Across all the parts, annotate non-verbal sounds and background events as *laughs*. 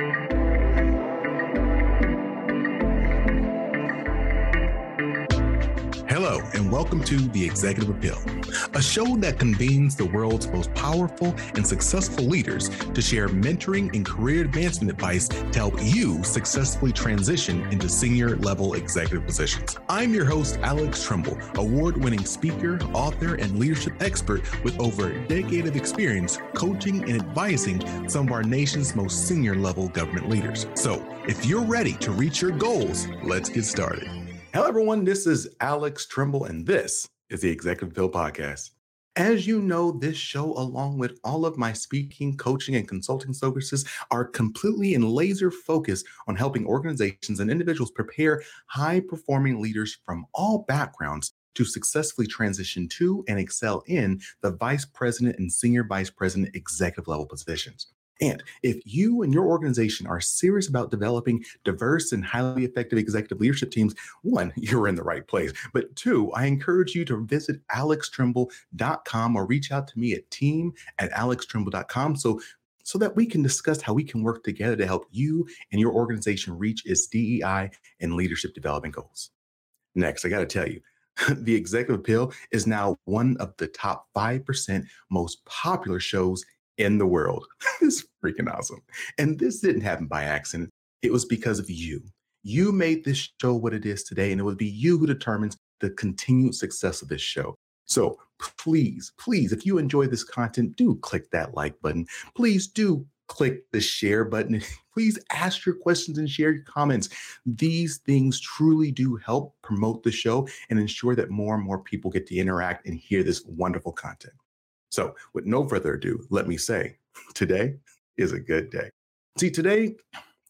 Hello, and welcome to The Executive Appeal, a show that convenes the world's most powerful and successful leaders to share mentoring and career advancement advice to help you successfully transition into senior level executive positions. I'm your host, Alex Trimble, award winning speaker, author, and leadership expert with over a decade of experience coaching and advising some of our nation's most senior level government leaders. So, if you're ready to reach your goals, let's get started. Hello, everyone. This is Alex Trimble, and this is the Executive Appeal Podcast. As you know, this show, along with all of my speaking, coaching, and consulting services, are completely and laser focused on helping organizations and individuals prepare high performing leaders from all backgrounds to successfully transition to and excel in the vice president and senior vice president executive level positions. And if you and your organization are serious about developing diverse and highly effective executive leadership teams, one, *laughs* you're in the right place. But two, I encourage you to visit alextrimble.com or reach out to me at team at alextrimble.com so so that we can discuss how we can work together to help you and your organization reach its DEI and leadership development goals. Next, I got to tell you, *laughs* the Executive Appeal is now one of the top 5% most popular shows in the world. *laughs* it's freaking awesome. And this didn't happen by accident. It was because of you. You made this show what it is today, and it would be you who determines the continued success of this show. So please, please, if you enjoy this content, do click that like button. Please do click the share button. *laughs* Please ask your questions and share your comments. These things truly do help promote the show and ensure that more and more people get to interact and hear this wonderful content. So, with no further ado, let me say *laughs* today is a good day. See, today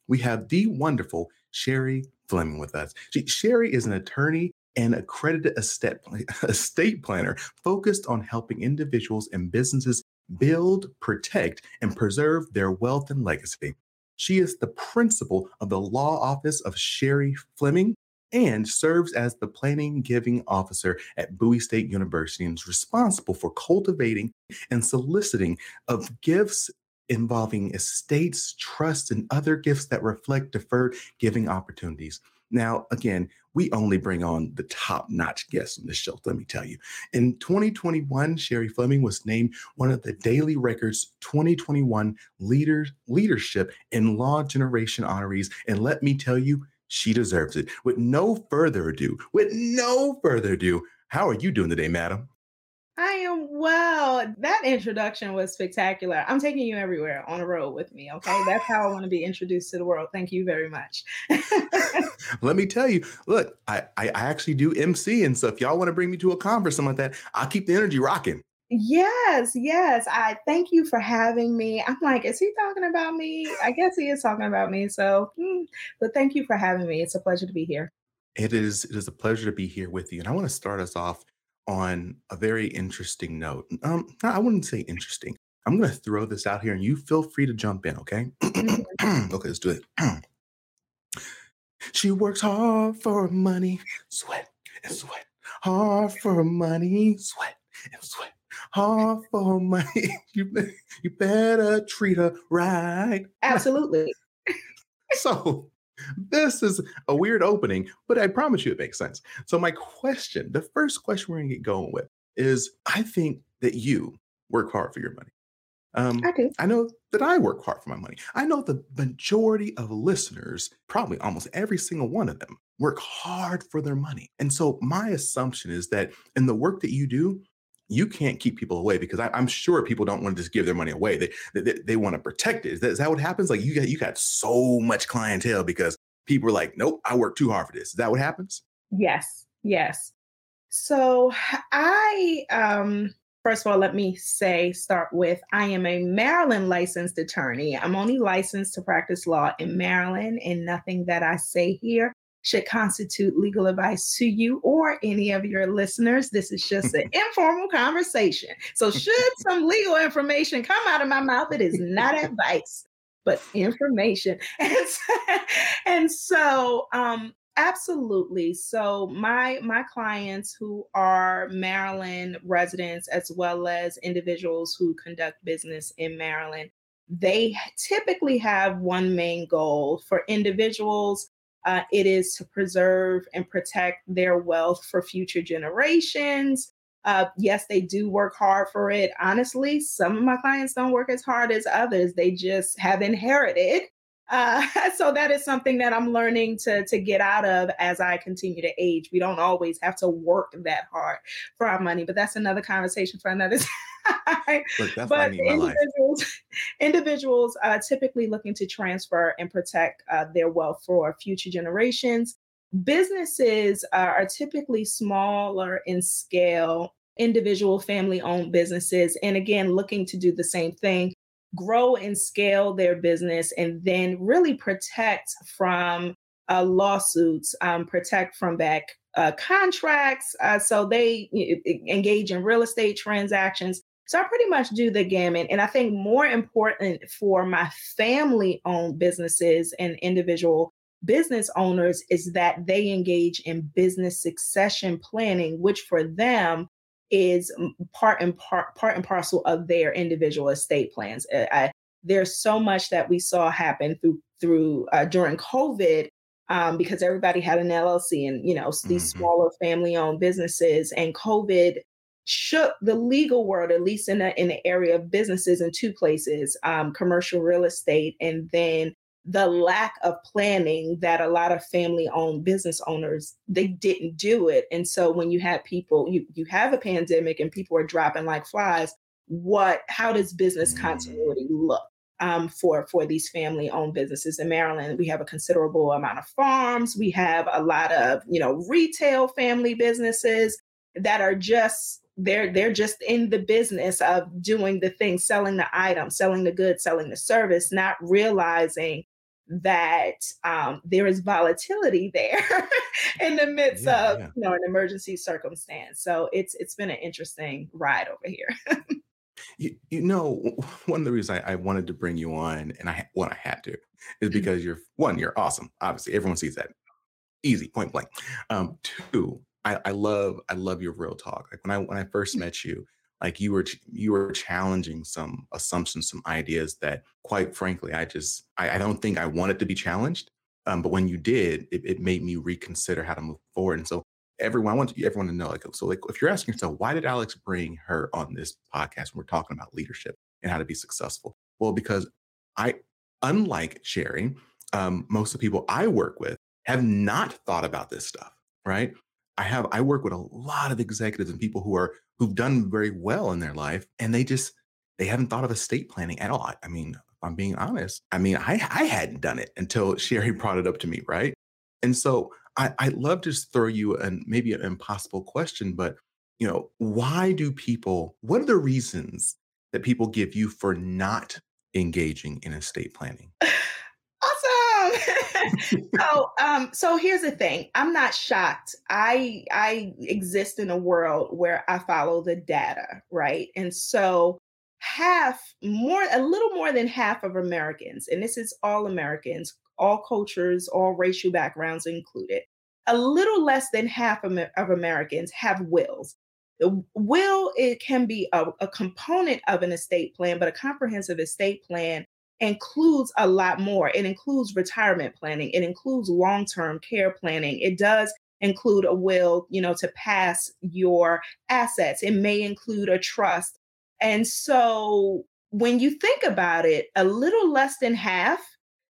we have the wonderful Shari Fleming with us. Shari is an attorney and accredited estate, *laughs* estate planner focused on helping individuals and businesses build, protect, and preserve their wealth and legacy. She is the principal of the law office of Shari Fleming and serves as the planning giving officer at Bowie State University and is responsible for cultivating and soliciting of gifts involving estates, trusts, and other gifts that reflect deferred giving opportunities. Now, again, we only bring on the top notch guests on this show, let me tell you. In 2021, Shari Fleming was named one of the Daily Records 2021 Leaders, Leadership in Law Generation honorees. And let me tell you, she deserves it. With no further ado, with no further ado, how are you doing today, madam? I am well. That introduction was spectacular. I'm taking you everywhere on a road with me. Okay. That's how I want to be introduced to the world. Thank you very much. *laughs* Let me tell you, look, I, I, I actually do MC. And so if y'all want to bring me to a conference, or something like that, I'll keep the energy rocking. Yes, yes. I thank you for having me. I'm like, is he talking about me? I guess he is talking about me. So, mm, but thank you for having me. It's a pleasure to be here. It is. It is a pleasure to be here with you. And I want to start us off on a very interesting note. Um, I wouldn't say interesting. I'm going to throw this out here, and you feel free to jump in. Okay. Mm-hmm. *clears throat* okay, let's do it. *clears throat* she works hard for money, sweat and sweat. Hard for money, sweat and sweat hard for money. *laughs* You, you better treat her right. *laughs* Absolutely. so this is a weird opening, but I promise you it makes sense. So my question, the first question we're gonna get going with is I think that you work hard for your money. Um, I do. I know that I work hard for my money. I know the majority of listeners, probably almost every single one of them, work hard for their money. And so my assumption is that in the work that you do, you can't keep people away because I, am sure people don't want to just give their money away. They they, they want to protect it. Is that, is that what happens? Like you got you got so much clientele because people are like, nope, I work too hard for this. Is that what happens? Yes, yes. So I um first of all, let me say, start with I am a Maryland licensed attorney. I'm only licensed to practice law in Maryland, and nothing that I say here should constitute legal advice to you or any of your listeners. This is just an *laughs* informal conversation. So, should some legal information come out of my mouth, it is not advice, but information. *laughs* And so, and so um, absolutely. So, my my clients who are Maryland residents as well as individuals who conduct business in Maryland they typically have one main goal. For individuals, uh, it is to preserve and protect their wealth for future generations. Uh, yes, they do work hard for it. Honestly, some of my clients don't work as hard as others. They just have inherited. Uh, *laughs* so that is something that I'm learning to to get out of as I continue to age. We don't always have to work that hard for our money, but that's another conversation for another *laughs* time. Look, but individuals, *laughs* individuals uh, typically looking to transfer and protect uh, their wealth for future generations. Businesses are typically smaller in scale, individual family owned businesses. And again, looking to do the same thing, grow and scale their business, and then really protect from uh, lawsuits, um, protect from back uh, contracts. Uh, so they engage in real estate transactions. So I pretty much do the gamut. And I think more important for my family owned businesses and individual business owners is that they engage in business succession planning, which for them is part and part part and parcel of their individual estate plans. I, there's so much that we saw happen through through uh, during COVID um, because everybody had an LLC and you know these mm-hmm. smaller family owned businesses and COVID shook the legal world at least in the in the area of businesses in two places um, commercial real estate and then the lack of planning that a lot of family owned business owners they didn't do it. And so when you have people you you have a pandemic and people are dropping like flies what how does business continuity look um, for for these family owned businesses in Maryland? We have a considerable amount of farms. We have a lot of you know retail family businesses that are just they're they're just in the business of doing the thing selling the item selling the goods selling the service not realizing that um, there is volatility there *laughs* in the midst yeah, of yeah. you know an emergency circumstance. So it's it's been an interesting ride over here. *laughs* you, you know, one of the reasons I, I, wanted to bring you on, and I when I had to, is mm-hmm. because you're one, you're awesome. Obviously, everyone sees that. Easy, point blank. Um, two, I, I love I love your real talk. Like when I when I first mm. met you, like you were you were challenging some assumptions some ideas that quite frankly i just i, I don't think i wanted to be challenged um, but when you did it, it, made me reconsider how to move forward and so everyone i want everyone to know like so like if you're asking yourself why did alex bring her on this podcast when we're talking about leadership and how to be successful? Well because i unlike Shari um, most of the people i work with have not thought about this stuff right I have I work with a lot of executives and people who are who've done very well in their life and they just they haven't thought of estate planning at all. I mean, I'm being honest, I mean, I I hadn't done it until *laughs* Shari brought it up to me, right? And so I, I'd love to throw you an maybe an impossible question, but you know, why do people, what are the reasons that people give you for not engaging in estate planning? *laughs* *laughs* so um so here's the thing. I'm not shocked. I i exist in a world where i follow the data right? And so half more a little more than half of americans and this is all americans all cultures all racial backgrounds included a little less than half of, americans have wills. The will it can be a, a component of an estate plan but a comprehensive estate plan includes a lot more. It includes retirement planning, it includes long term care planning. It does include a will, you know, to pass your assets. It may include a trust. And so when you think about it, a little less than half.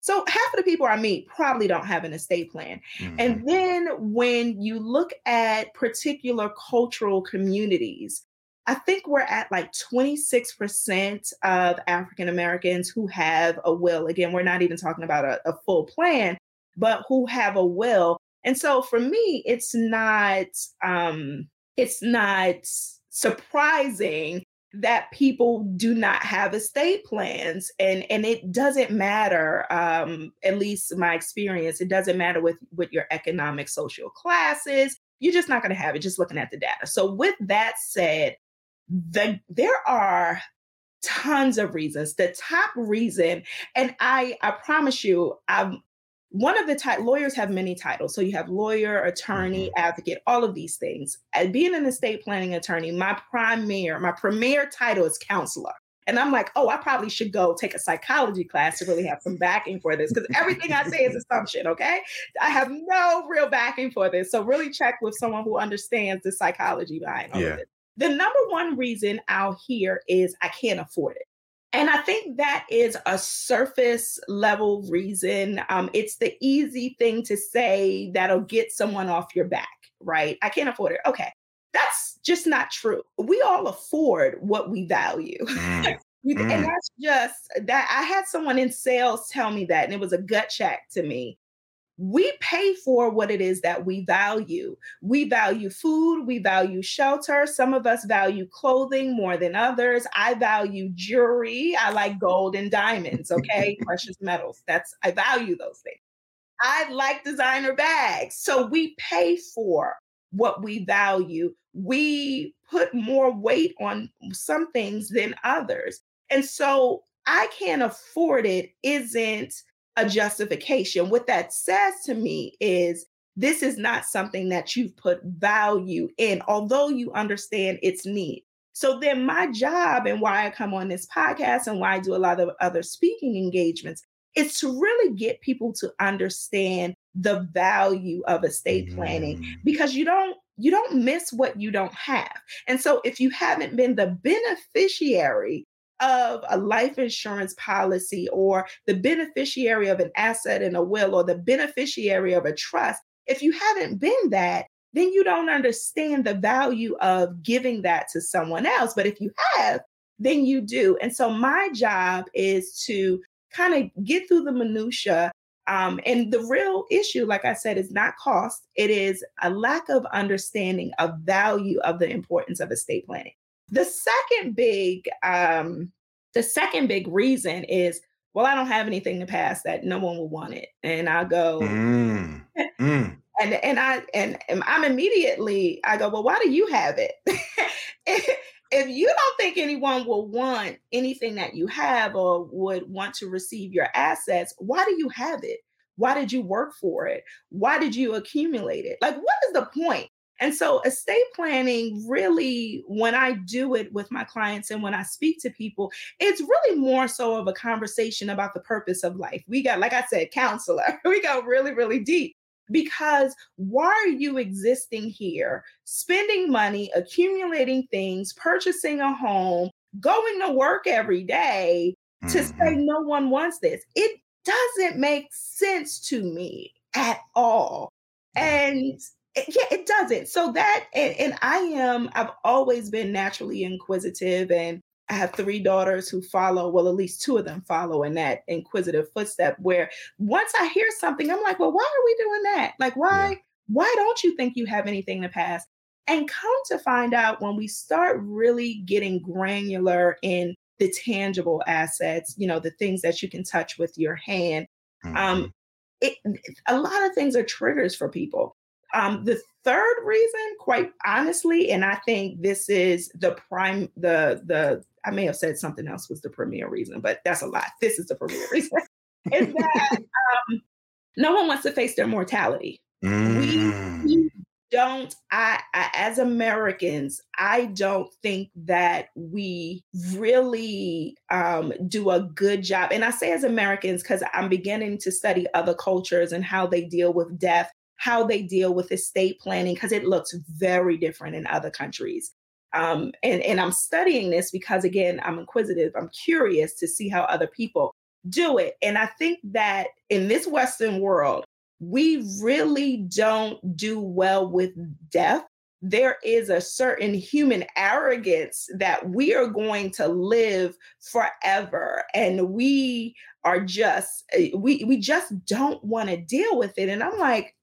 So half of the people I meet probably don't have an estate plan. Mm-hmm. And then when you look at particular cultural communities, I think we're at like 26% of African Americans who have a will. Again, we're not even talking about a, a, full plan, but who have a will. And so for me, it's not um, it's not surprising that people do not have estate plans and and it doesn't matter um at least my experience it doesn't matter with with your economic social classes you're just not going to have it just looking at the data so with that said the, there are tons of reasons. The top reason, and I I promise you, I'm one of the type lawyers have many titles. So you have lawyer, attorney, mm-hmm. advocate, all of these things. And being an estate planning attorney, my premier, my premier title is counselor. And I'm like, oh, I probably should go take a psychology class to really have some backing for this because everything I say is assumption, okay? I have no real backing for this. So really check with someone who understands the psychology behind all yeah. of it. The number one reason I'll hear is I can't afford it. And I think that is a surface level reason. Um, it's the easy thing to say that'll get someone off your back, right? I can't afford it. Okay. That's just not true. We all afford what we value. Mm. *laughs* Mm. and that's just that I had someone in sales tell me that, and it was a gut check to me we pay for what it is that we value. We value food, we value shelter. Some of us value clothing more than others. I value jewelry. I like gold and diamonds, okay? *laughs* Precious metals. That's I value those things. I like designer bags. So we pay for what we value. We put more weight on some things than others. And so I can't afford it isn't a justification. What that says to me is this is not something that you've put value in, although you understand its need. So then my job and why I come on this podcast and why I do a lot of other speaking engagements is to really get people to understand the value of estate planning mm. because you don't you don't miss what you don't have. And so if you haven't been the beneficiary of a life insurance policy or the beneficiary of an asset in a will or the beneficiary of a trust, if you haven't been that, then you don't understand the value of giving that to someone else. But if you have, then you do. And so my job is to kind of get through the minutia. Um, and the real issue, like I said, is not cost. It is a lack of understanding of value of the importance of estate planning. The second big, um, the second big reason is, well, I don't have anything to pass that no one will want it, and I go, mm. Mm. *laughs* and and I and, and I'm immediately I go, well, why do you have it? *laughs* if you don't think anyone will want anything that you have or would want to receive your assets, why do you have it? Why did you work for it? Why did you accumulate it? Like, what is the point? And so, estate planning really, when I do it with my clients and when I speak to people, it's really more so of a conversation about the purpose of life. We got, like I said, counselor, *laughs* we go really, really deep because why are you existing here, spending money, accumulating things, purchasing a home, going to work every day to mm-hmm. say no one wants this? It doesn't make sense to me at all. And yeah, it doesn't. So that, and, and I am, I've always been naturally inquisitive and I have three daughters who follow, well, at least two of them follow in that inquisitive footstep where once I hear something, I'm like, well, why are we doing that? Like, why, yeah. why don't you think you have anything to pass? And come to find out when we start really getting granular in the tangible assets, you know, the things that you can touch with your hand. Um, mm-hmm. Um, it, a lot of things are triggers for people. Um, the third reason, quite honestly, and I think this is the prime, the the I may have said something else was the premier reason, but that's a lot. This is the premier *laughs* reason. is that um, no one wants to face their mortality. Mm. We, we, don't. I, I, as Americans, I don't think that we really um, do a good job. And I say as Americans because I'm beginning to study other cultures and how they deal with death how they deal with estate planning because it looks very different in other countries. Um, and, and I'm studying this because, again, I'm inquisitive. I'm curious to see how other people do it. And I think that in this Western world, we really don't do well with death. There is a certain human arrogance that we are going to live forever. And we are just, eh, we, we just don't want to deal with it. And I'm like,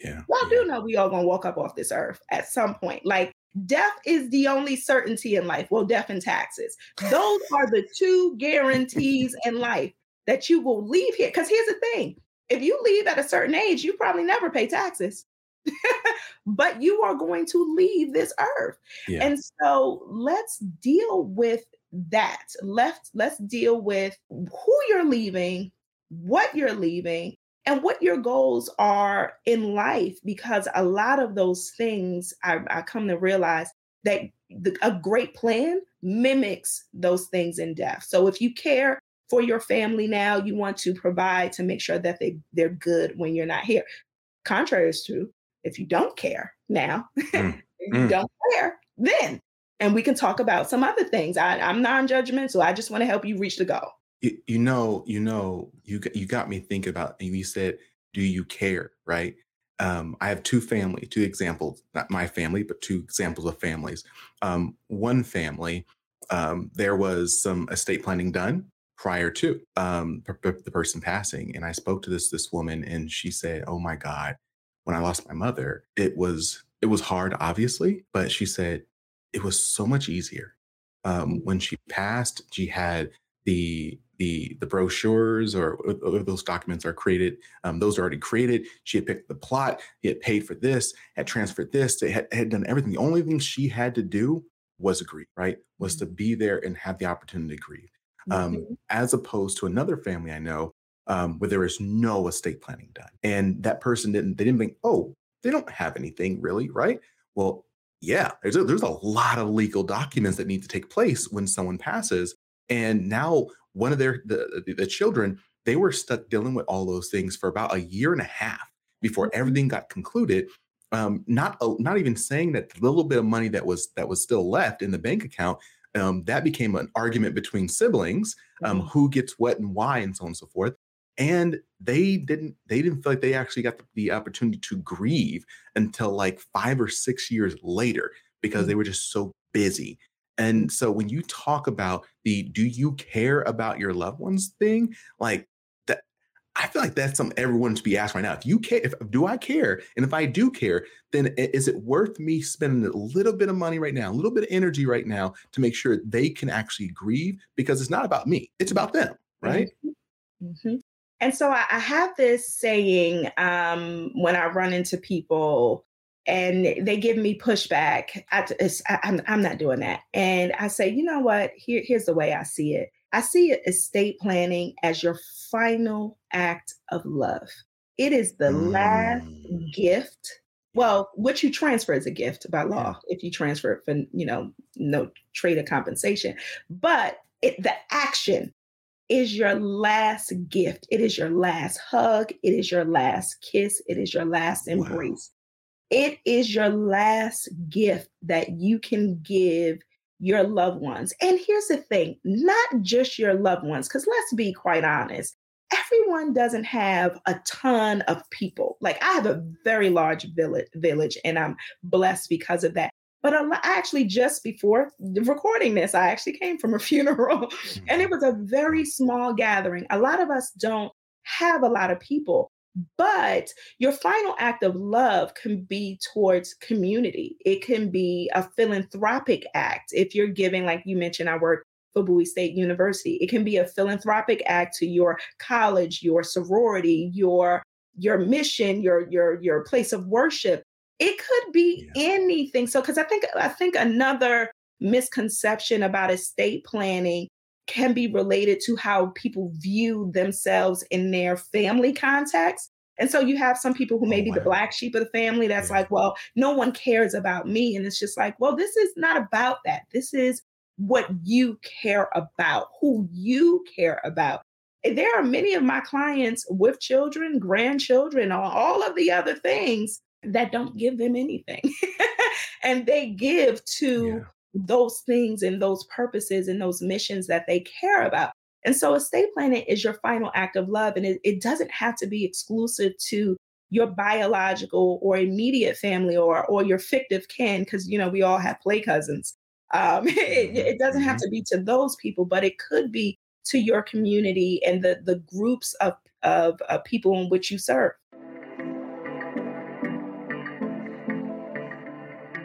yeah. Y'all yeah. do know we all gonna walk up off this earth at some point. Like death is the only certainty in life. Well, death and taxes. Those are the two guarantees in life that you will leave here. Because here's the thing: if you leave at a certain age, you probably never pay taxes. *laughs* but you are going to leave this earth. Yeah. And so let's deal with that. Let's let's deal with who you're leaving, what you're leaving, and what your goals are in life because a lot of those things I, I, come to realize that the, a great plan mimics those things in depth. So if you care for your family now, you want to provide to make sure that they they're good when you're not here. Contrary is true. If you don't care now, *laughs* mm. you mm. don't care then. And we can talk about some other things. I, I'm non-judgmental. I just want to help you reach the goal. You, you know, you know, you you got me thinking about. And you said, "Do you care?" Right? um, I have two family, two examples, not my family, but two examples of families. Um, one family, um, there was some estate planning done prior to um, the person passing, and I spoke to this this woman, and she said, "Oh my God, when I lost my mother, it was it was hard, obviously, but she said it was so much easier. Um, when she passed, she had the the the brochures or, or those documents are created. Um, those are already created. She had picked the plot. He had paid for this. Had transferred this. They had, had done everything. The only thing she had to do was agree. Right? Was to be there and have the opportunity to grieve. Um, mm-hmm. As opposed to another family I know um, where there is no estate planning done, and that person didn't. They didn't think, oh, they don't have anything really, right? Well, yeah, there's a, there's a lot of legal documents that need to take place when someone passes. And now one of their the, the children they were stuck dealing with all those things for about a year and a half before mm-hmm. everything got concluded um, not not even saying that the little bit of money that was that was still left in the bank account um, that became an argument between siblings um, mm-hmm. who gets what and why and so on and so forth and they didn't they didn't feel like they actually got the, the opportunity to grieve until like five or six years later because mm-hmm. they were just so busy and so when you talk about the do you care about your loved ones thing, like that, I feel like that's something everyone should be asked right now. If you care, if do I care? And if I do care, then is it worth me spending a little bit of money right now, a little bit of energy right now to make sure they can actually grieve? Because it's not about me, it's about them, right? Mm-hmm. mm-hmm. And so I, I have this saying um, when I run into people and they give me pushback. I, am I'm, I'm not doing that. And I say, you know what? Here, here's the way I see it. I see estate planning as your final act of love. It is the mm. last gift. Well, what you transfer is a gift by law if you transfer it for, you know, no trade of compensation. But it, the action is your last gift. It is your last hug. It is your last kiss. It is your last embrace. It is your last gift that you can give your loved ones. And here's the thing not just your loved ones, because let's be quite honest, everyone doesn't have a ton of people. Like I have a very large village, village and I'm blessed because of that. But I actually, just before recording this, I actually came from a *laughs* funeral and it mm. was a very small gathering. A lot of us don't have a lot of people. But your final act of love can be towards community. It can be a philanthropic act. If you're giving, like you mentioned, I work for Bowie State University. It can be a philanthropic act to your college, your sorority, your your mission, your your your place of worship. It could be yeah. anything. So because I think I think another misconception about estate planning can be related to how people view themselves in their family context. And so you have some people who may oh, be wow. the black sheep of the family that's yeah. like, well, no one cares about me. And it's just like, well, this is not about that. This is what you care about, who you care about. Eh, there are many of my clients with children, grandchildren, all of the other things that don't give them anything. *laughs* and they give to yeah those things and those purposes and those missions that they care about. And so estate planning is your final act of love. And it, it doesn't have to be exclusive to your biological or immediate family or or your fictive kin, because you know we all have play cousins. Um, *laughs* it, mm-hmm, it, doesn't have mm-hmm. to be to those people, but it could be to your community and the the groups of of, of people in which you serve.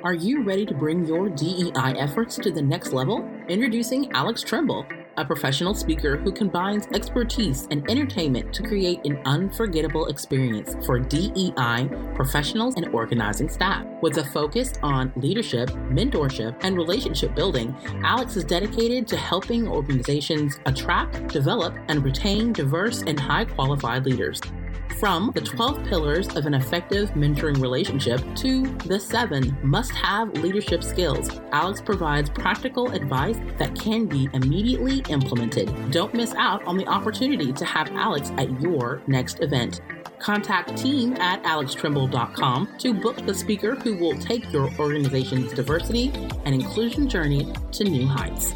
Are you ready to bring your DEI efforts to the next level? Introducing Alex Trimble, a professional speaker who combines expertise and entertainment to create an unforgettable experience for DEI professionals and organizing staff. With a focus on leadership, mentorship, and relationship building, Alex is dedicated to helping organizations attract, develop, and retain diverse and high qualified leaders. From the 12 pillars of an effective mentoring relationship to the seven must have leadership skills, Alex provides practical advice that can be immediately implemented. Don't miss out on the opportunity to have Alex at your next event. Contact team at alextrimble.com to book the speaker who will take your organization's diversity and inclusion journey to new heights.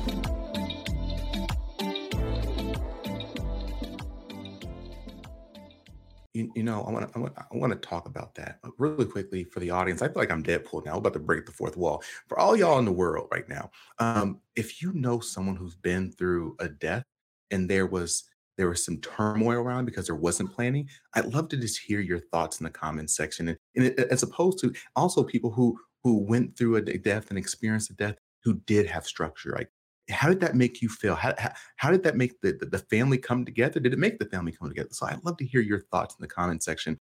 You, know, I want to I want to talk about that really quickly for the audience. I feel like I'm Deadpool now. I'm about to break the fourth wall for all y'all in the world right now. Um, if you know someone who's been through a death and there was there was some turmoil around because there wasn't planning, I'd love to just hear your thoughts in the comments section. And, and it, as opposed to also people who who went through a death and experienced a death who did have structure. Like, how did that make you feel? How, how, how did that make the, the, family come together? Did it make the family come together? So I'd love to hear your thoughts in the comment section.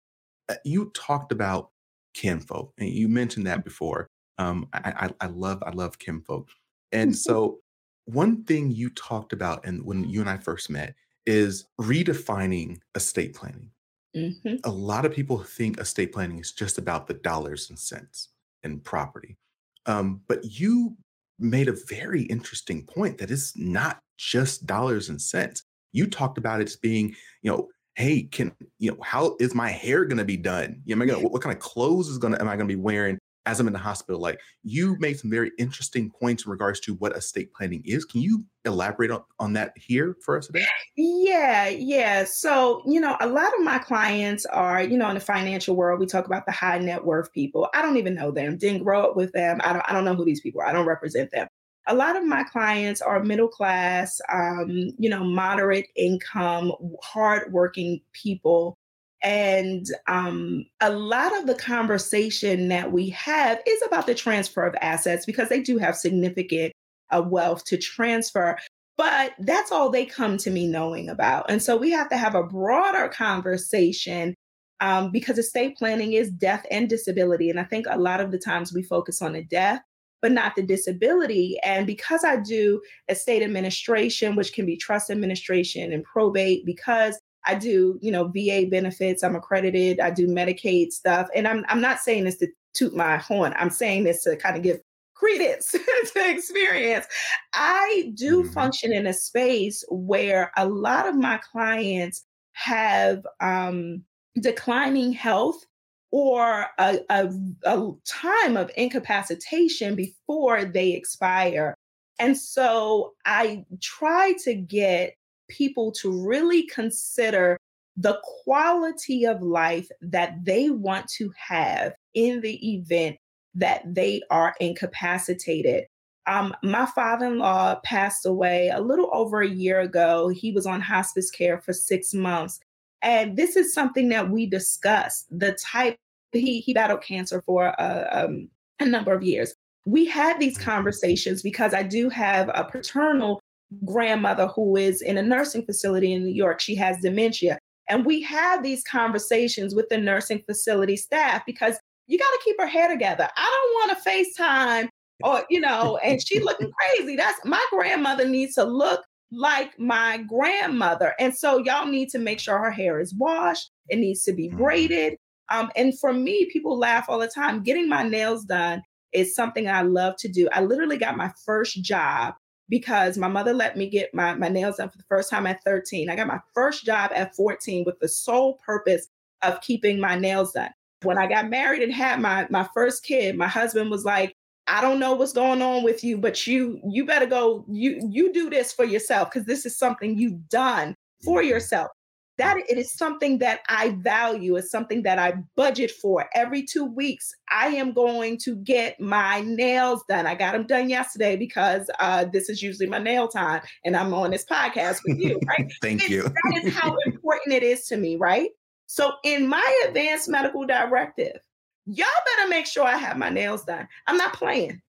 Uh, you talked about kinfolk, and you mentioned that before. Um, I, I, I love I love kinfolk, and *laughs* so one thing you talked about, and when you and I first met, is redefining estate planning. Mm-hmm. A lot of people think estate planning is just about the dollars and cents and property. Um, but you made a very interesting point that it's not just dollars and cents. You talked about it as being, you know, hey, can you know how is my hair going to be done? You know, am I gonna, what, what kind of clothes is gonna am I going to be wearing? As I'm in the hospital. Like you made some very interesting points in regards to what estate planning is. Can you elaborate on, on that here for us today? Yeah, yeah. So, you know, a lot of my clients are, you know, in the financial world, we talk about the high net worth people. I don't even know them, didn't grow up with them. I don't, I don't know who these people are. I don't represent them. A lot of my clients are middle class, um, you know, moderate income, hardworking people and um, a lot of the conversation that we have is about the transfer of assets because they do have significant uh, wealth to transfer. But that's all they come to me knowing about. And so we have to have a broader conversation um, because estate planning is death and disability. And I think a lot of the times we focus on the death, but not the disability. And because I do estate administration, which can be trust administration and probate, because I do, you know, VA benefits. I'm accredited. I do Medicaid stuff. And I'm I'm not saying this to toot my horn. I'm saying this to kind of give credence *laughs* to experience. I do mm-hmm. function in a space where a lot of my clients have um, declining health or a, a, a time of incapacitation before they expire. And so I try to get people to really consider the quality of life that they want to have in the event that they are incapacitated. Um, my father in law passed away a little over a year ago. He was on hospice care for six months. And this is something that we discussed the type, he, he battled cancer for a, um, a number of years. We had these conversations because I do have a paternal grandmother who is in a nursing facility in New York. She has dementia. And we have these conversations with the nursing facility staff because you got to keep her hair together. I don't want to FaceTime or, you know, and she looking *laughs* crazy. That's my grandmother needs to look like my grandmother. And so y'all need to make sure her hair is washed. It needs to be mm-hmm. braided. Um, and for me, people laugh all the time. Getting my nails done is something I love to do. I literally got my first job because my mother let me get my, my nails done for the first time at 13. I got my first job at 14 with the sole purpose of keeping my nails done. When I got married and had my my first kid, my husband was like, I don't know what's going on with you, but you you better go you you do this for yourself because this is something you've done for yourself that it is something that I value. It's something that I budget for. Every two weeks, I am going to get my nails done. I got them done yesterday because uh, this is usually my nail time, and I'm on this podcast with you, right? *laughs* Thank you. that is how *laughs* important it is to me, right? So, in my advanced medical directive, y'all better make sure I have my nails done. I'm not playing.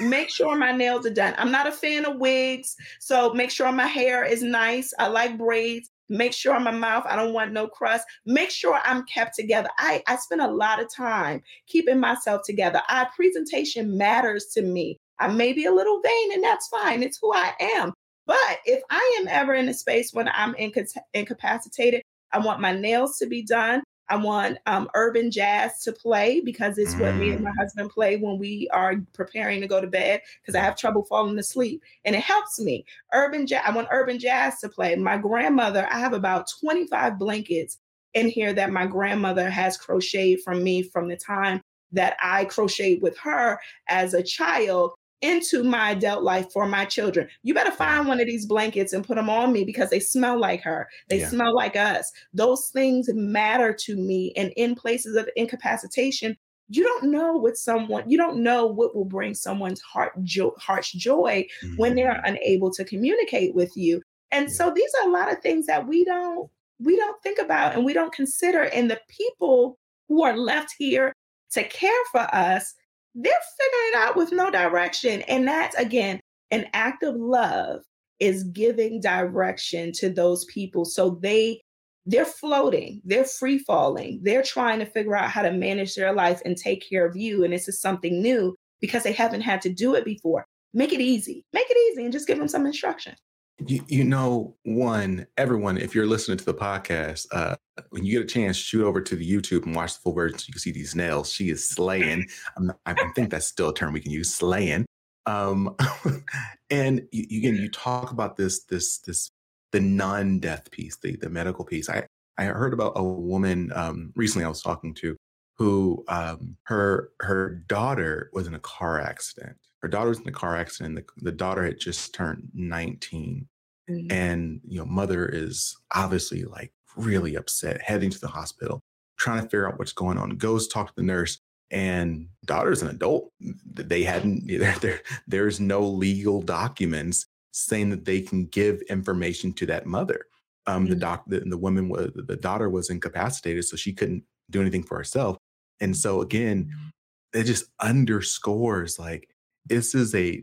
Make sure my nails are done. I'm not a fan of wigs, so make sure my hair is nice. I like braids make sure my mouth i don't want no crust. Make sure i'm kept together. I i spend a lot of time keeping myself together. Our presentation matters to me. I may be a little vain and that's fine. It's who i am. But if i am ever in a space when i'm inca- incapacitated i want my nails to be done I want um, urban jazz to play because it's what me and my mm. husband play when we are preparing to go to bed because I have trouble falling asleep and it helps me. Urban jazz, I want urban jazz to play. My grandmother, I have about 25 blankets in here that my grandmother has crocheted from me from the time that I crocheted with her as a child into my adult life for my children. You better find one of these blankets and put them on me because they smell like her. They yeah. smell like us. Those things matter to me. And in places of incapacitation, you don't know what someone you don't know what will bring someone's heart jo- heart's joy mm-hmm. when they're unable to communicate with you. And yeah. so these are a lot of things that we don't we don't think about and we don't consider and the people who are left here to care for us they're figuring it out with no direction. And that's again, an act of love is giving direction to those people so they they're floating they're free falling they're trying to figure out how to manage their life and take care of you and this is something new because they haven't had to do it before make it easy make it easy and just give them some instruction you, you know, one, everyone, if you're listening to the podcast, uh, when you get a chance, shoot over to the YouTube and watch the full version so you can see these nails. She is slaying. *laughs* Not, i think that's still a term we can use, slaying. Um, *laughs* and you, again, you talk about this, this, this, the non-death piece, the the medical piece. I I heard about a woman um, recently I was talking to who um, her her daughter was in a car accident her daughter was in a car accident. The, the daughter had just turned 19. Mm-hmm. And, you know, mother is obviously like really upset, heading to the hospital, trying to figure out what's going on, goes talk to the nurse. And daughter's an adult. They hadn't, *laughs* there, there's no legal documents saying that they can give information to that mother. Um, mm-hmm. The doc, the, the woman was, the daughter was incapacitated, so she couldn't do anything for herself. And so again, mm-hmm. it just underscores like this is a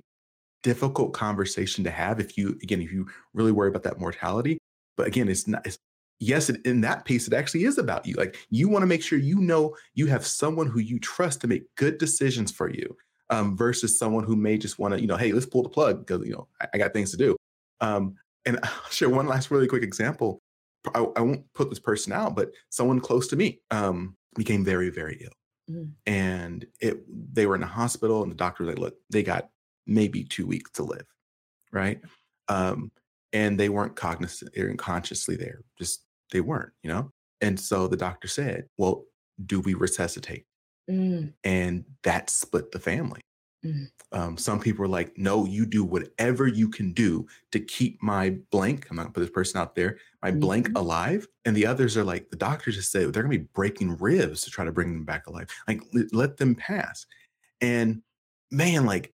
difficult conversation to have if you again if you really worry about that mortality but again it's not it's, yes in that piece it actually is about you like you want to make sure you know you have someone who you trust to make good decisions for you um, versus someone who may just want to you know hey let's pull the plug because you know I, I, got things to do. Um, and *laughs* i'll share one last really quick example. I, I, won't put this person out but someone close to me um, became very very ill Mm. And it they were in a hospital and the doctor was like, look, they got maybe two weeks to live. Right. Um, and they weren't cognizant or consciously there. Just they weren't, you know? And so the doctor said, Well, do we resuscitate? Mm. And that split the family. Mm. Um, some people are like, no, you do whatever you can do to keep my blank. I'm not gonna put this person out there, my mm-hmm. blank alive. And the others are like, the doctor just said they're gonna be breaking ribs to try to bring them back alive. Like, let them pass. And man, like,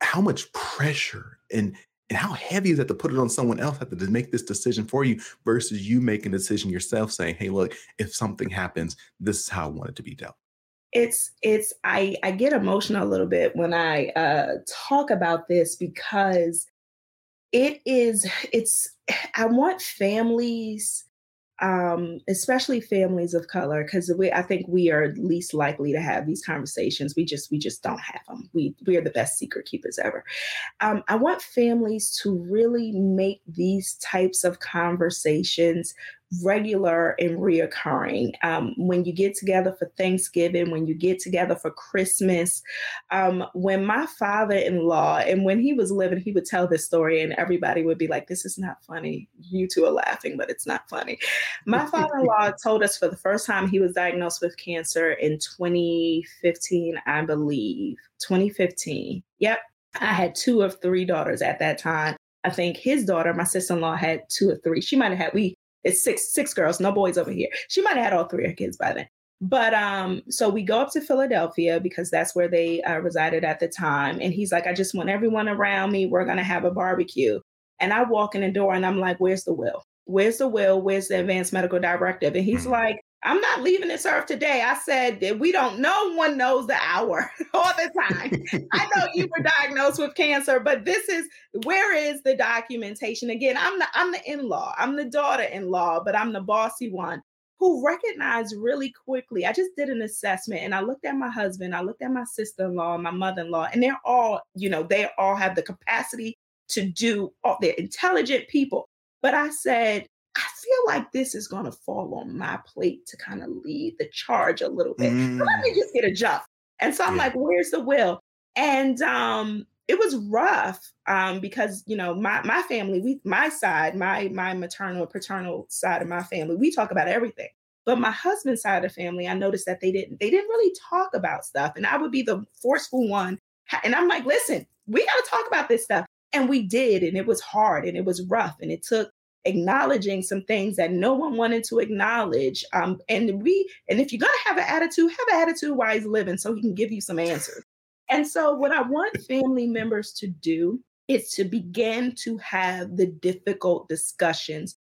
how much pressure and and how heavy is that to put it on someone else have to make this decision for you versus you making a decision yourself saying, hey, look, if something happens, this is how I want it to be dealt it's it's I I get emotional a little bit when I uh, talk about this because it is it's I want families um, especially families of color, because I think we are least likely to have these conversations. We just we just don't have them. We we are the best secret keepers ever. Um, I want families to really make these types of conversations regular and reoccurring. Um, when you get together for Thanksgiving, when you get together for Christmas, um, when my father in law, and when he was living, he would tell this story, and everybody would be like, This is not funny. You two are laughing, but it's not funny. My *laughs* father in law told us for the first time he was diagnosed with cancer in 2015, I believe. 2015. Yep. I had two of three daughters at that time. I think his daughter, my sister-in-law, had two or three. She might have had we it's six six girls, no boys over here. She might have had all three of her kids by then. But um, so we go up to Philadelphia because that's where they uh, resided at the time. And he's like, I just want everyone around me. We're gonna have a barbecue. And I walk in the door and I'm like, Where's the will? Where's the will? Where's the advanced medical directive? And he's mm-hmm. like, I'm not leaving this earth today. I said that we don't, no one knows the hour *laughs* or the time. I know you were *laughs* diagnosed with cancer, but this is where is the documentation? Again, I'm the I'm the in-law, I'm the daughter-in-law, but I'm the bossy one who recognized really quickly. I just did an assessment and I looked at my husband, I looked at my sister-in-law, my mother-in-law, and they're all, you know, they all have the capacity to do all they're intelligent people. But I said, I feel like this is going to fall on my plate to kind of lead the charge a little bit. Mm. let me mm. just get a jump. And so I'm yeah. like, where's the will? And um, it was rough um, because you know my my family, we my side, my my maternal paternal side of my family, we talk about everything. But my husband's side of the family, I noticed that they didn't they didn't really talk about stuff, and I would be the forceful one. And I'm like, listen, we got to talk about this stuff, and we did, and it was hard, and it was rough, and it took acknowledging some things that no one wanted to acknowledge. Um, and we, and if you're gonna have an attitude, have an attitude while he's living, so he can give you some answers. And so, what I want *laughs* family members to do is to begin to have the difficult discussions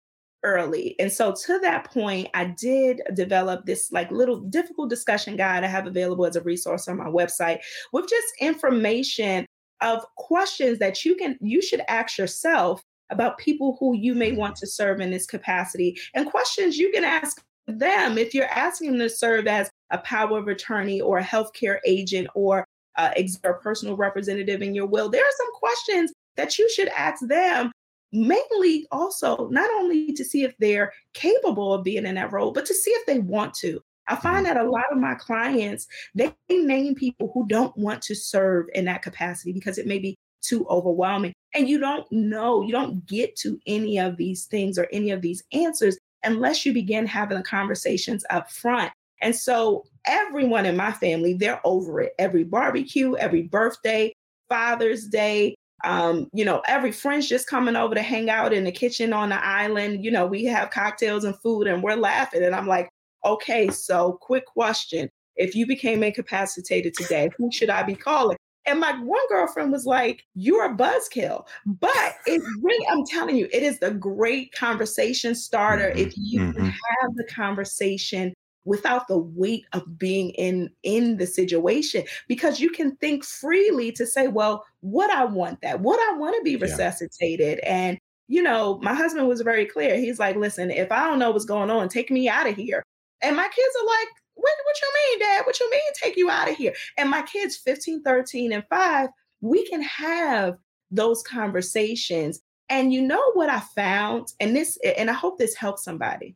early. And so, to that point, I did develop this like little difficult discussion guide I have available as a resource on my website with just information of questions that you can you should ask yourself about people who you may want to serve in this capacity and questions you can ask them if you're asking them to serve as a power of attorney or a healthcare agent or uh, a personal representative in your will, there are some questions that you should ask them, mainly also not only to see if they're capable of being in that role, but to see if they want to. I find mm-hmm. that a lot of my clients, they name people who don't want to serve in that capacity because it may be too overwhelming. And you don't know, you don't get to any of these things or any of these answers unless you begin having the conversations up front. And so everyone in my family, they're over it. Every barbecue, every birthday, Father's Day, um, you know, every friend's just coming over to hang out in the kitchen on the island. You know, we have cocktails and food and we're laughing. And I'm like, okay, so quick question. If you became incapacitated today, who should I be calling? And my one girlfriend was like, You're a buzzkill. But it's really, I'm telling you, it is the great conversation starter mm-hmm. if you mm-hmm. have the conversation without the weight of being in in the situation because you can think freely to say well what i want that what i want to be resuscitated yeah. and you know my husband was very clear he's like listen if i don't know what's going on take me out of here and my kids are like what, what you mean dad what you mean take you out of here and my kids 15 13 and 5 we can have those conversations and you know what i found and this and i hope this helps somebody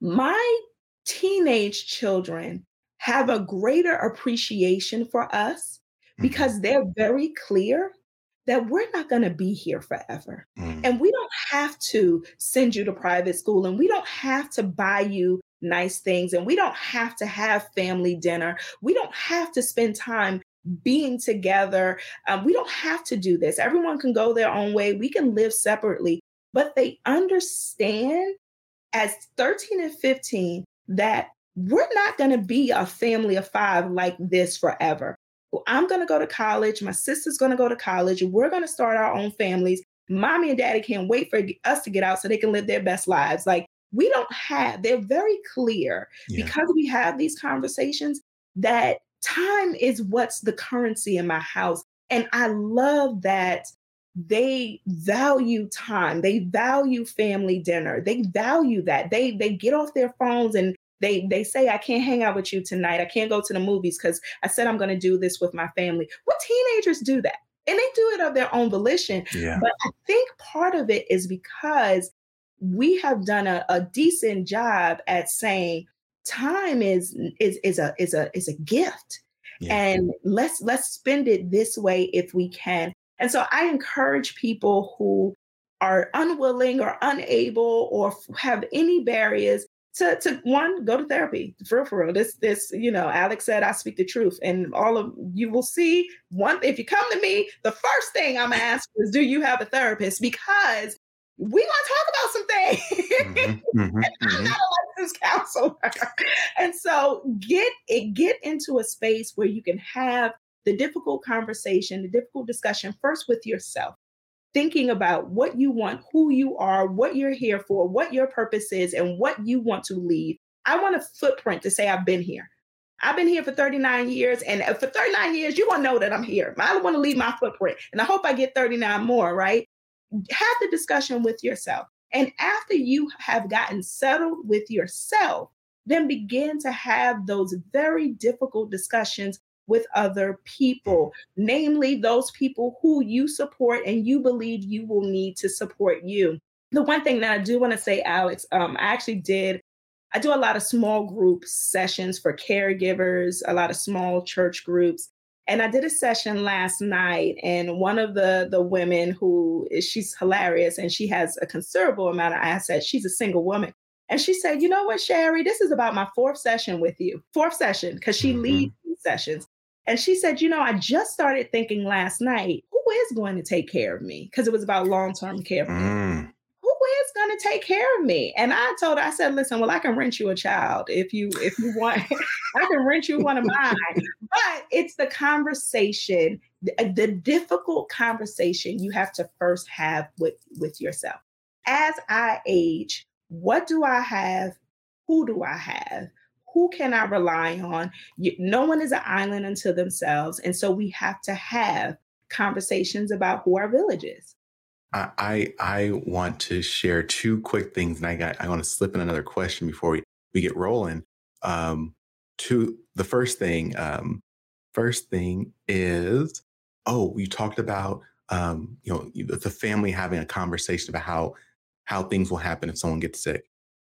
my teenage children have a greater appreciation for us mm-hmm. because they're very clear that we're not going to be here forever. Mm. And we don't have to send you to private school and we don't have to buy you nice things and we don't have to have family dinner. We don't have to spend time being together. Um, we don't have to do this. Everyone can go their own way. We can live separately. But they understand as 13 and 15 that we're not going to be a family of five like this forever. I'm going to go to college. My sister's going to go to college. We're going to start our own families. Mommy and daddy can't wait for us to get out so they can live their best lives. Like, we don't have, they're very clear yeah. because we have these conversations that time is what's the currency in my house. And I love that they value time they value family dinner they value that they they get off their phones and they they say i can't hang out with you tonight i can't go to the movies because i said i'm going to do this with my family what teenagers do that and they do it of their own volition yeah. but i think part of it is because we have done a, a decent job at saying time is is is a is a is a gift yeah. and let's let's spend it this way if we can and so I encourage people who are unwilling or unable or have any barriers to, to one, go to therapy. For real, for real. This, this, you know, Alex said, I speak the truth. And all of you will see one, if you come to me, the first thing I'm gonna ask is, do you have a therapist? Because we gonna talk about some things. Mm-hmm, mm-hmm, *laughs* I'm mm-hmm. not a licensed counselor. *laughs* and so get it, get into a space where you can have the difficult conversation, the difficult discussion first with yourself, thinking about what you want, who you are, what you're here for, what your purpose is, and what you want to leave. I want a footprint to say I've been here. I've been here for 39 years, and uh, for 39 years, you want to know that I'm here. I don't want to leave my footprint, and I hope I get 39 more, right? Have the discussion with yourself. And after you have gotten settled with yourself, then begin to have those very difficult discussions with other people, namely those people who you support and you believe you will need to support you. the one thing that I do want to say, Alex, um, I actually did. I do a lot of small group sessions for caregivers, a lot of small church groups. And I did a session last night, and one of the the women who is she's hilarious and she has a considerable amount of assets. She's a single woman. And she said, you know what, Shari, this is about my fourth session with you. Fourth session, because she mm-hmm. leads sessions. And she said, you know, I just started thinking last night, who is going to take care of me? Because it was about long-term care. Mm is going take care of me? And I told her, I said, listen, well, I can rent you a child if you if you want. *laughs* I can rent you one of mine. But it's the conversation, the, the difficult conversation you have to first have with with yourself. As I age, what do I have? Who do I have? Who can I rely on? You, no one is an island unto themselves. And so we have to have conversations about who our village is. I I want to share two quick things, and I got I want to slip in another question before we, we get rolling. Um, to the first thing, um, first thing is, oh, you talked about um, you know the family having a conversation about how how things will happen if someone gets sick,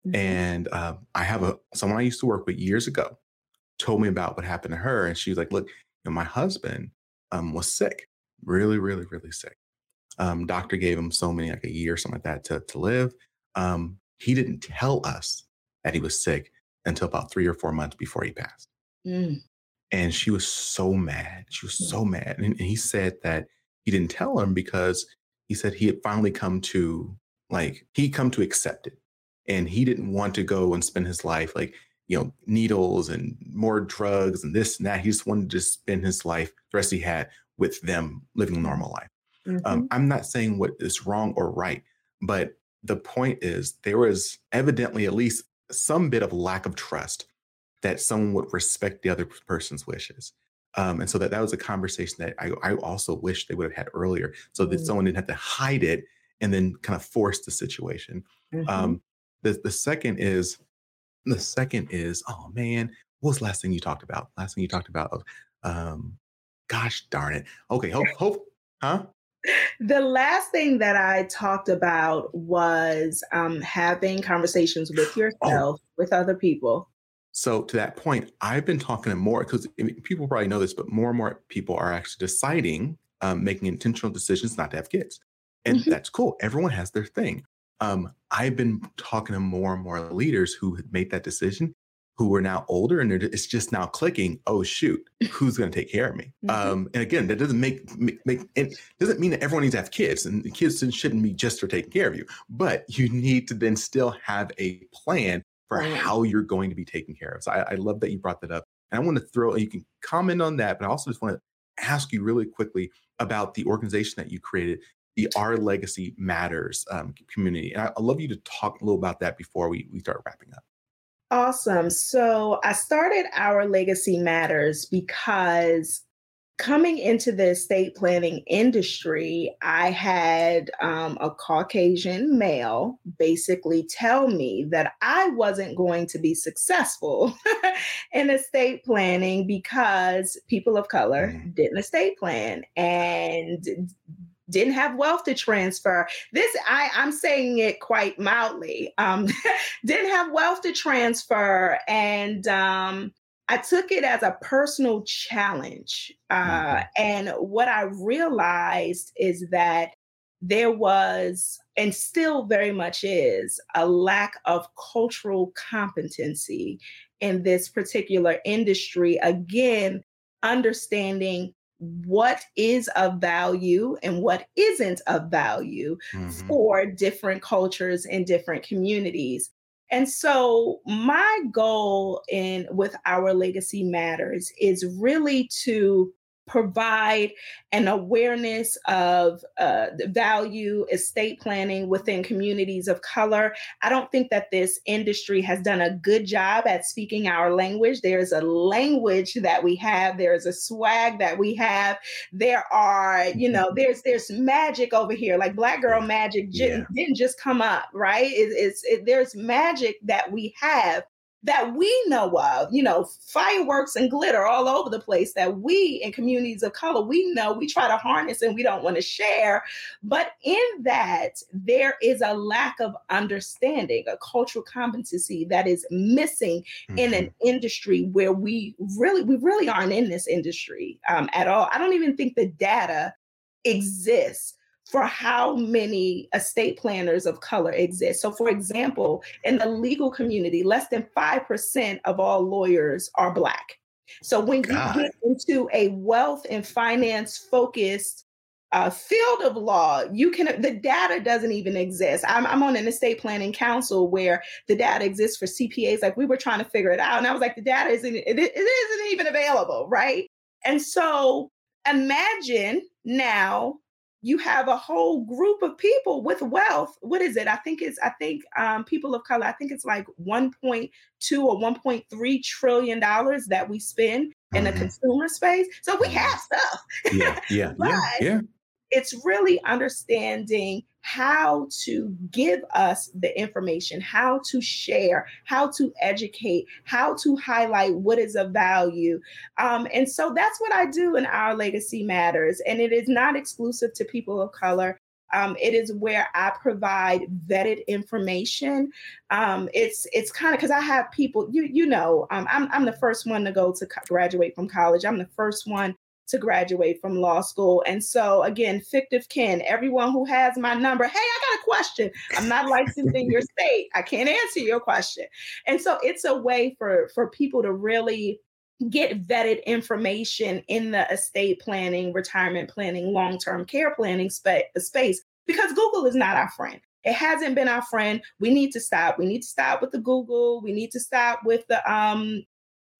mm-hmm. and uh, I have a someone I used to work with years ago told me about what happened to her, and she was like, look, you know, my husband um, was sick, really, really, really sick um, doctor gave him so many, like a year or something like that, to, to live. Um, he didn't tell us that he was sick until about three or four months before he passed. Mm. And she was so mad. She was so mad. And, and he said that he didn't tell him because he said he had finally come to like he come to accept it and he didn't want to go and spend his life like you know needles and more drugs and this and that he just wanted to spend his life the rest he had with them living a normal life mm-hmm. Um, I'm not saying what is wrong or right, but the point is there was evidently at least some bit of lack of trust that someone would respect the other person's wishes. Um, and so that that was a conversation that I, I also wish they would have had earlier so that mm-hmm. someone didn't have to hide it and then kind of force the situation. Mm-hmm. Um, the, the second is, the second is, oh man, what was the last thing you talked about? Last thing you talked about, um, gosh darn it. Okay, hope, hope, huh? The last thing that I talked about was um, having conversations with oh. yourself, oh. with other people. So, to that point, I've been talking to more because I mean, people probably know this, but more and more people are actually deciding, um, making intentional decisions not to have kids. And mm-hmm. that's cool. Everyone has their thing. Um, I've been talking to more and more leaders who had made that decision who are now older and it's just now clicking oh shoot *laughs* who's going to take care of me mm-hmm. um, and again that doesn't make, make, make it doesn't mean that everyone needs to have kids and the kids shouldn't be just for taking care of you but you need to then still have a plan for how you're going to be taken care of so I, I love that you brought that up and i want to throw you can comment on that but i also just want to ask you really quickly about the organization that you created the Our Legacy Matters um, community. And I, would love you to talk a little about that before we, we start wrapping up. Awesome. So I started Our Legacy Matters because coming into the estate planning industry, I had um, a Caucasian male basically tell me that I wasn't going to be successful *laughs* in estate planning because people of color mm. didn't estate plan and didn't have wealth to transfer. This, I, I'm saying it quite mildly, um, *laughs* didn't have wealth to transfer. And um, I took it as a personal challenge. Uh, mm-hmm. And what I realized is that there was, and still very much is, a lack of cultural competency in this particular industry. Again, understanding what is of value and what isn't of value mm-hmm. for different cultures and different communities. And so my goal in with our legacy matters is really to provide an awareness of uh, the value estate planning within communities of color. I don't think that this industry has done a good job at speaking our language. There's a language that we have. There's a swag that we have. There are, you know, mm-hmm. there's there's magic over here. Like Black Girl Magic j- yeah. didn't just come up, right? It, it's it, there's magic that we have that we know of, you know, fireworks and glitter all over the place that we in communities of color, we know we try to harness and we don't want to share. But in that, there is a lack of understanding, a cultural competency that is missing mm-hmm. in an mm-hmm. industry where we really, we really aren't in this industry um, at all. I don't even think the data exists for how many estate planners of color exist. So, for example, in the legal community, less than 5% of all lawyers are Black. So, when God. you get into a wealth and finance focused uh, field of law, you can, the data doesn't even exist. I'm, I'm on an estate planning council where the data exists for CPAs. Like we were trying to figure it out. And I was like, the data isn't, it, it isn't even available. Right. And so imagine now you have a whole group of people with wealth. What is it? I think it's, I think um, people of color, I think it's like 1.2 or 1.3 trillion dollars that we spend in the mm-hmm. consumer space. So we have stuff. Yeah, yeah, *laughs* yeah, yeah it's really understanding how to give us the information, how to share, how to educate, how to highlight what is of value. Um, and so that's what I do in Our Legacy Matters. And it is not exclusive to people of color. Um, it is where I provide vetted information. Um, it's it's kind of because I have people, you you know, um, I'm I'm the first one to go to graduate from college. I'm the first one to graduate from law school. And so, again, fictive kin, everyone who has my number, hey, I got a question. I'm not licensed in your state. I can't answer your question. And so, it's a way for for people to really get vetted information in the estate planning, retirement planning, long term care planning spa- space because Google is not our friend. It hasn't been our friend. We need to stop. We need to stop with the Google. We need to stop with the um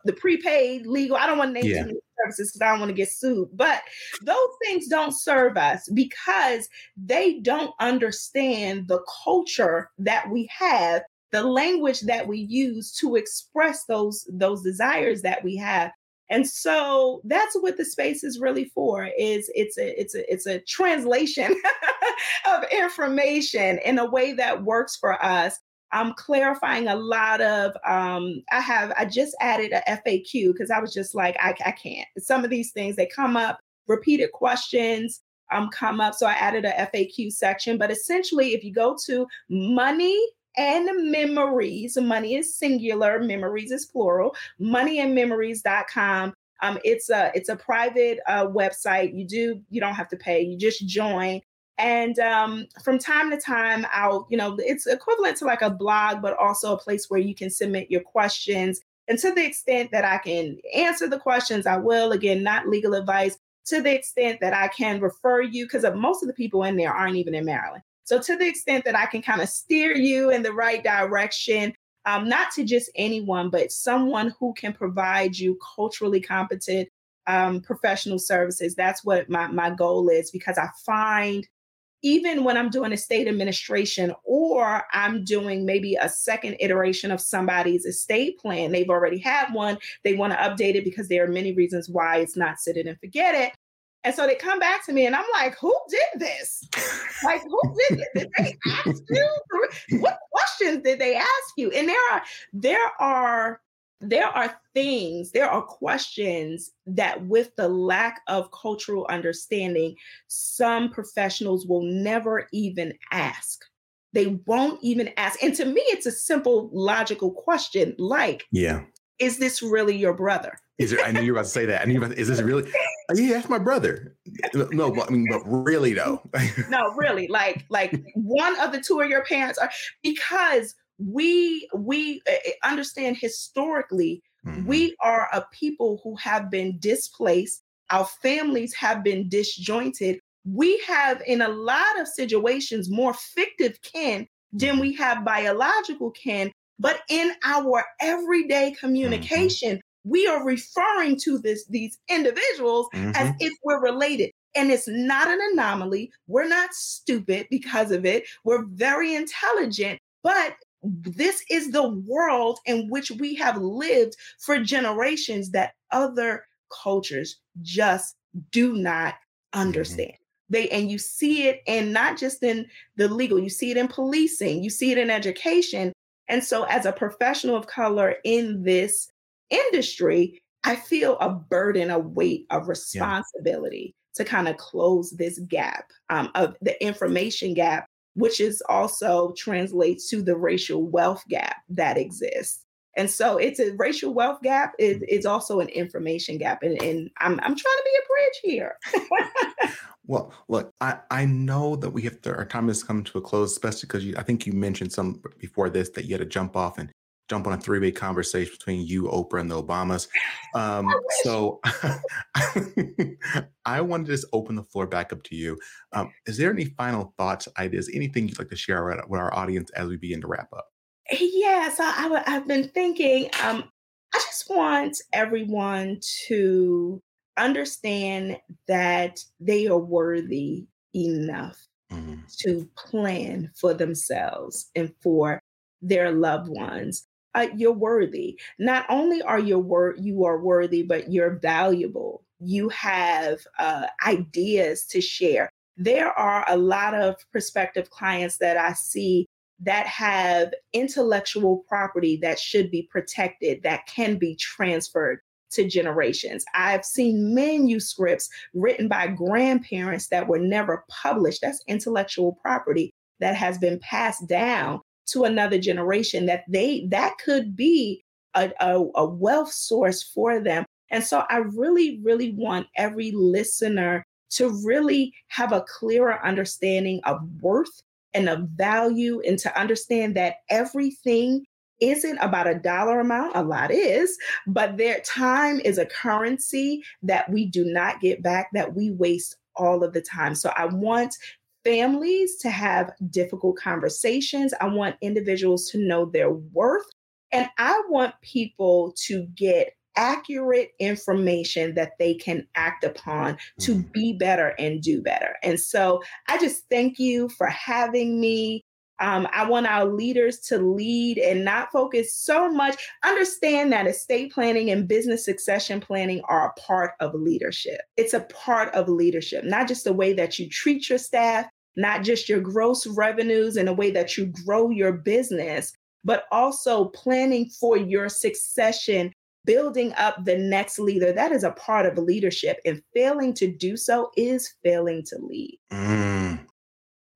the prepaid legal. I don't want to name yeah services because I don't want to get sued. But those things don't serve us because they don't understand the culture that we have, the language that we use to express those those desires that we have. And so that's what the space is really for is it's a it's a it's a translation *laughs* of information in a way that works for us I'm clarifying a lot of um, I have I just added a FAQ because I was just like I, I can't. Some of these things they come up, repeated questions um, come up. So I added a FAQ section. But essentially, if you go to money and memories, money is singular, memories is plural, moneyandmemories.com. Um, it's a it's a private uh, website. You do you don't have to pay. You just join. And um, from time to time, I'll, you know, it's equivalent to like a blog, but also a place where you can submit your questions. And to the extent that I can answer the questions, I will. Again, not legal advice. To the extent that I can refer you, because most of the people in there aren't even in Maryland. So, to the extent that I can kind of steer you in the right direction, um, not to just anyone, but someone who can provide you culturally competent um, professional services. That's what my, my goal is because I find even when I'm doing estate administration or I'm doing maybe a second iteration of somebody's estate plan, they've already had one, they want to update it because there are many reasons why it's not sit it and forget it. And so they come back to me and I'm like, who did this? like, who did it? Did they ask you? What questions did they ask you? And there are, there are there are things, there are questions that, with the lack of cultural understanding, some professionals will never even ask. They won't even ask. And to me, it's a simple, logical question like, Yeah, is this really your brother? Is there, I knew you were about to say that. I knew about, is this really? Oh, yeah, that's my brother. No, but I mean, but really though. no, really, like, like one of the two of your parents are because we we uh, understand historically mm-hmm. we are a people who have been displaced our families have been disjointed we have in a lot of situations more fictive kin than mm-hmm. we have biological kin but in our everyday mm-hmm. communication mm-hmm. we are referring to this these individuals mm-hmm. as if we're related and it's not an anomaly. We're not stupid because of it. We're very intelligent, but this is the world in which we have lived for generations that other cultures just do not mm-hmm. understand. They and you see it and not just in the legal, you see it in policing, you see it in education. And so, as a professional of color in this industry, I feel a burden, a weight of responsibility yeah. to kind of close this gap um, of the information gap, which is also translates to the racial wealth gap that exists. And so it's a racial wealth gap. It, mm-hmm. it's also an information gap. And, and I'm, I'm trying to be a bridge here. *laughs* well, look, I, I know that we have to, our time has come to a close, especially because you, I think you mentioned some before this that you had to jump off and jump on a three-way conversation between you, Oprah, and the Obamas. Um, so *laughs* I want to just open the floor back up to you. Um, is there any final thoughts, ideas, anything you'd like to share with our audience as we begin to wrap up? Yeah, so I, have been thinking, um, I just want everyone to understand that they are worthy enough mm-hmm. to plan for themselves and for their loved ones uh, you're worthy. Not only are you wor- you are worthy, but you're valuable. You have uh, ideas to share. There are a lot of prospective clients that I see that have intellectual property that should be protected, that can be transferred to generations. I've seen manuscripts written by grandparents that were never published. That's intellectual property that has been passed down to another generation that they that could be a, a, a wealth source for them. And so i really really want every listener to really have a clearer understanding of worth and of value and to understand that everything isn't about a dollar amount a lot is but their time is a currency that we do not get back that we waste all of the time. So i want families to have difficult conversations. I want individuals to know their worth. And I want people to get accurate information that they can act upon to mm-hmm. be better and do better. And so I just thank you for having me. Um, I want our leaders to lead and not focus so much. Understand that estate planning and business succession planning are a part of leadership. It's a part of leadership, not just the way that you treat your staff, not just your gross revenues and the way that you grow your business, but also planning for your succession building up the next leader. That is a part of leadership. And failing to do so is failing to lead. Mm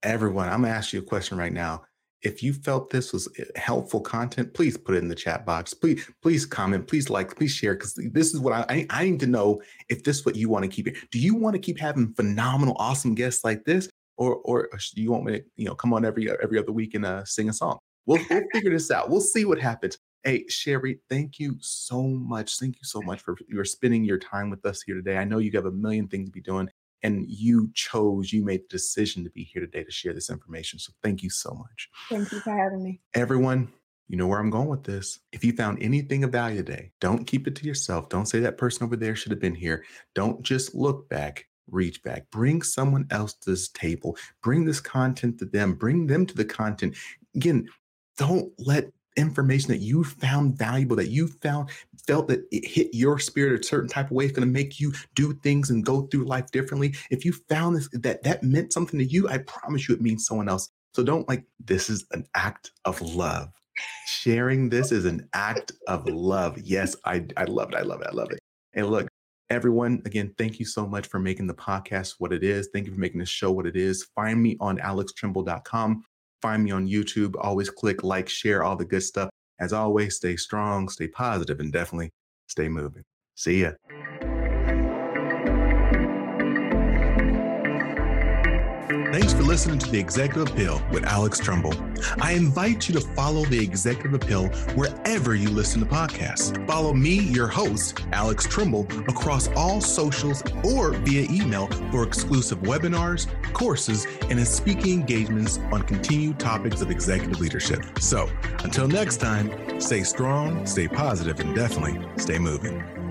everyone, I'm gonna ask you a question right now. If you felt this was eh, helpful content, please put it in the chat box. Please, please comment. Please like. Please share because this is what I, I I need to know if this is what you want to keep. Do you want to keep having phenomenal, awesome guests like this, or or you want me to you know come on every every other week and uh, sing a song? We'll we'll *laughs* figure this out. We'll see what happens. Hey, Shari, thank you so much. Thank you so much for your spending your time with us here today. I know you have a million things to be doing and you chose, you made the decision to be here today to share this information. So thank you so much. Thank you for having me. Everyone, you know where I'm going with this. If you found anything of value today, don't keep it to yourself. Don't say that person over there should have been here. Don't just look back, reach back. Bring someone else to this table. Bring this content to them. Bring them to the content. Again, don't let information that you found valuable, that you found felt that it hit your spirit a certain type of way, it's going to make you do things and go through life differently. If you found this that that meant something to you, I promise you it means someone else. So don't like this is an act of love. Sharing this is an act of love. Yes, I I love it. I love it. I love it. And look, everyone, again, thank you so much for making the podcast what it is. Thank you for making this show what it is. Find me on alextrimble.com. Find me on YouTube. Always click like, share, all the good stuff. As always, stay strong, stay positive, and definitely stay moving. See ya. Thanks for listening to The Executive Appeal with Alex Trimble. I invite you to follow The Executive Appeal wherever you listen to podcasts. Follow me, your host, Alex Trimble, across all socials or via email for exclusive webinars, courses, and speaking engagements on continued topics of executive leadership. So until next time, stay strong, stay positive, and definitely stay moving.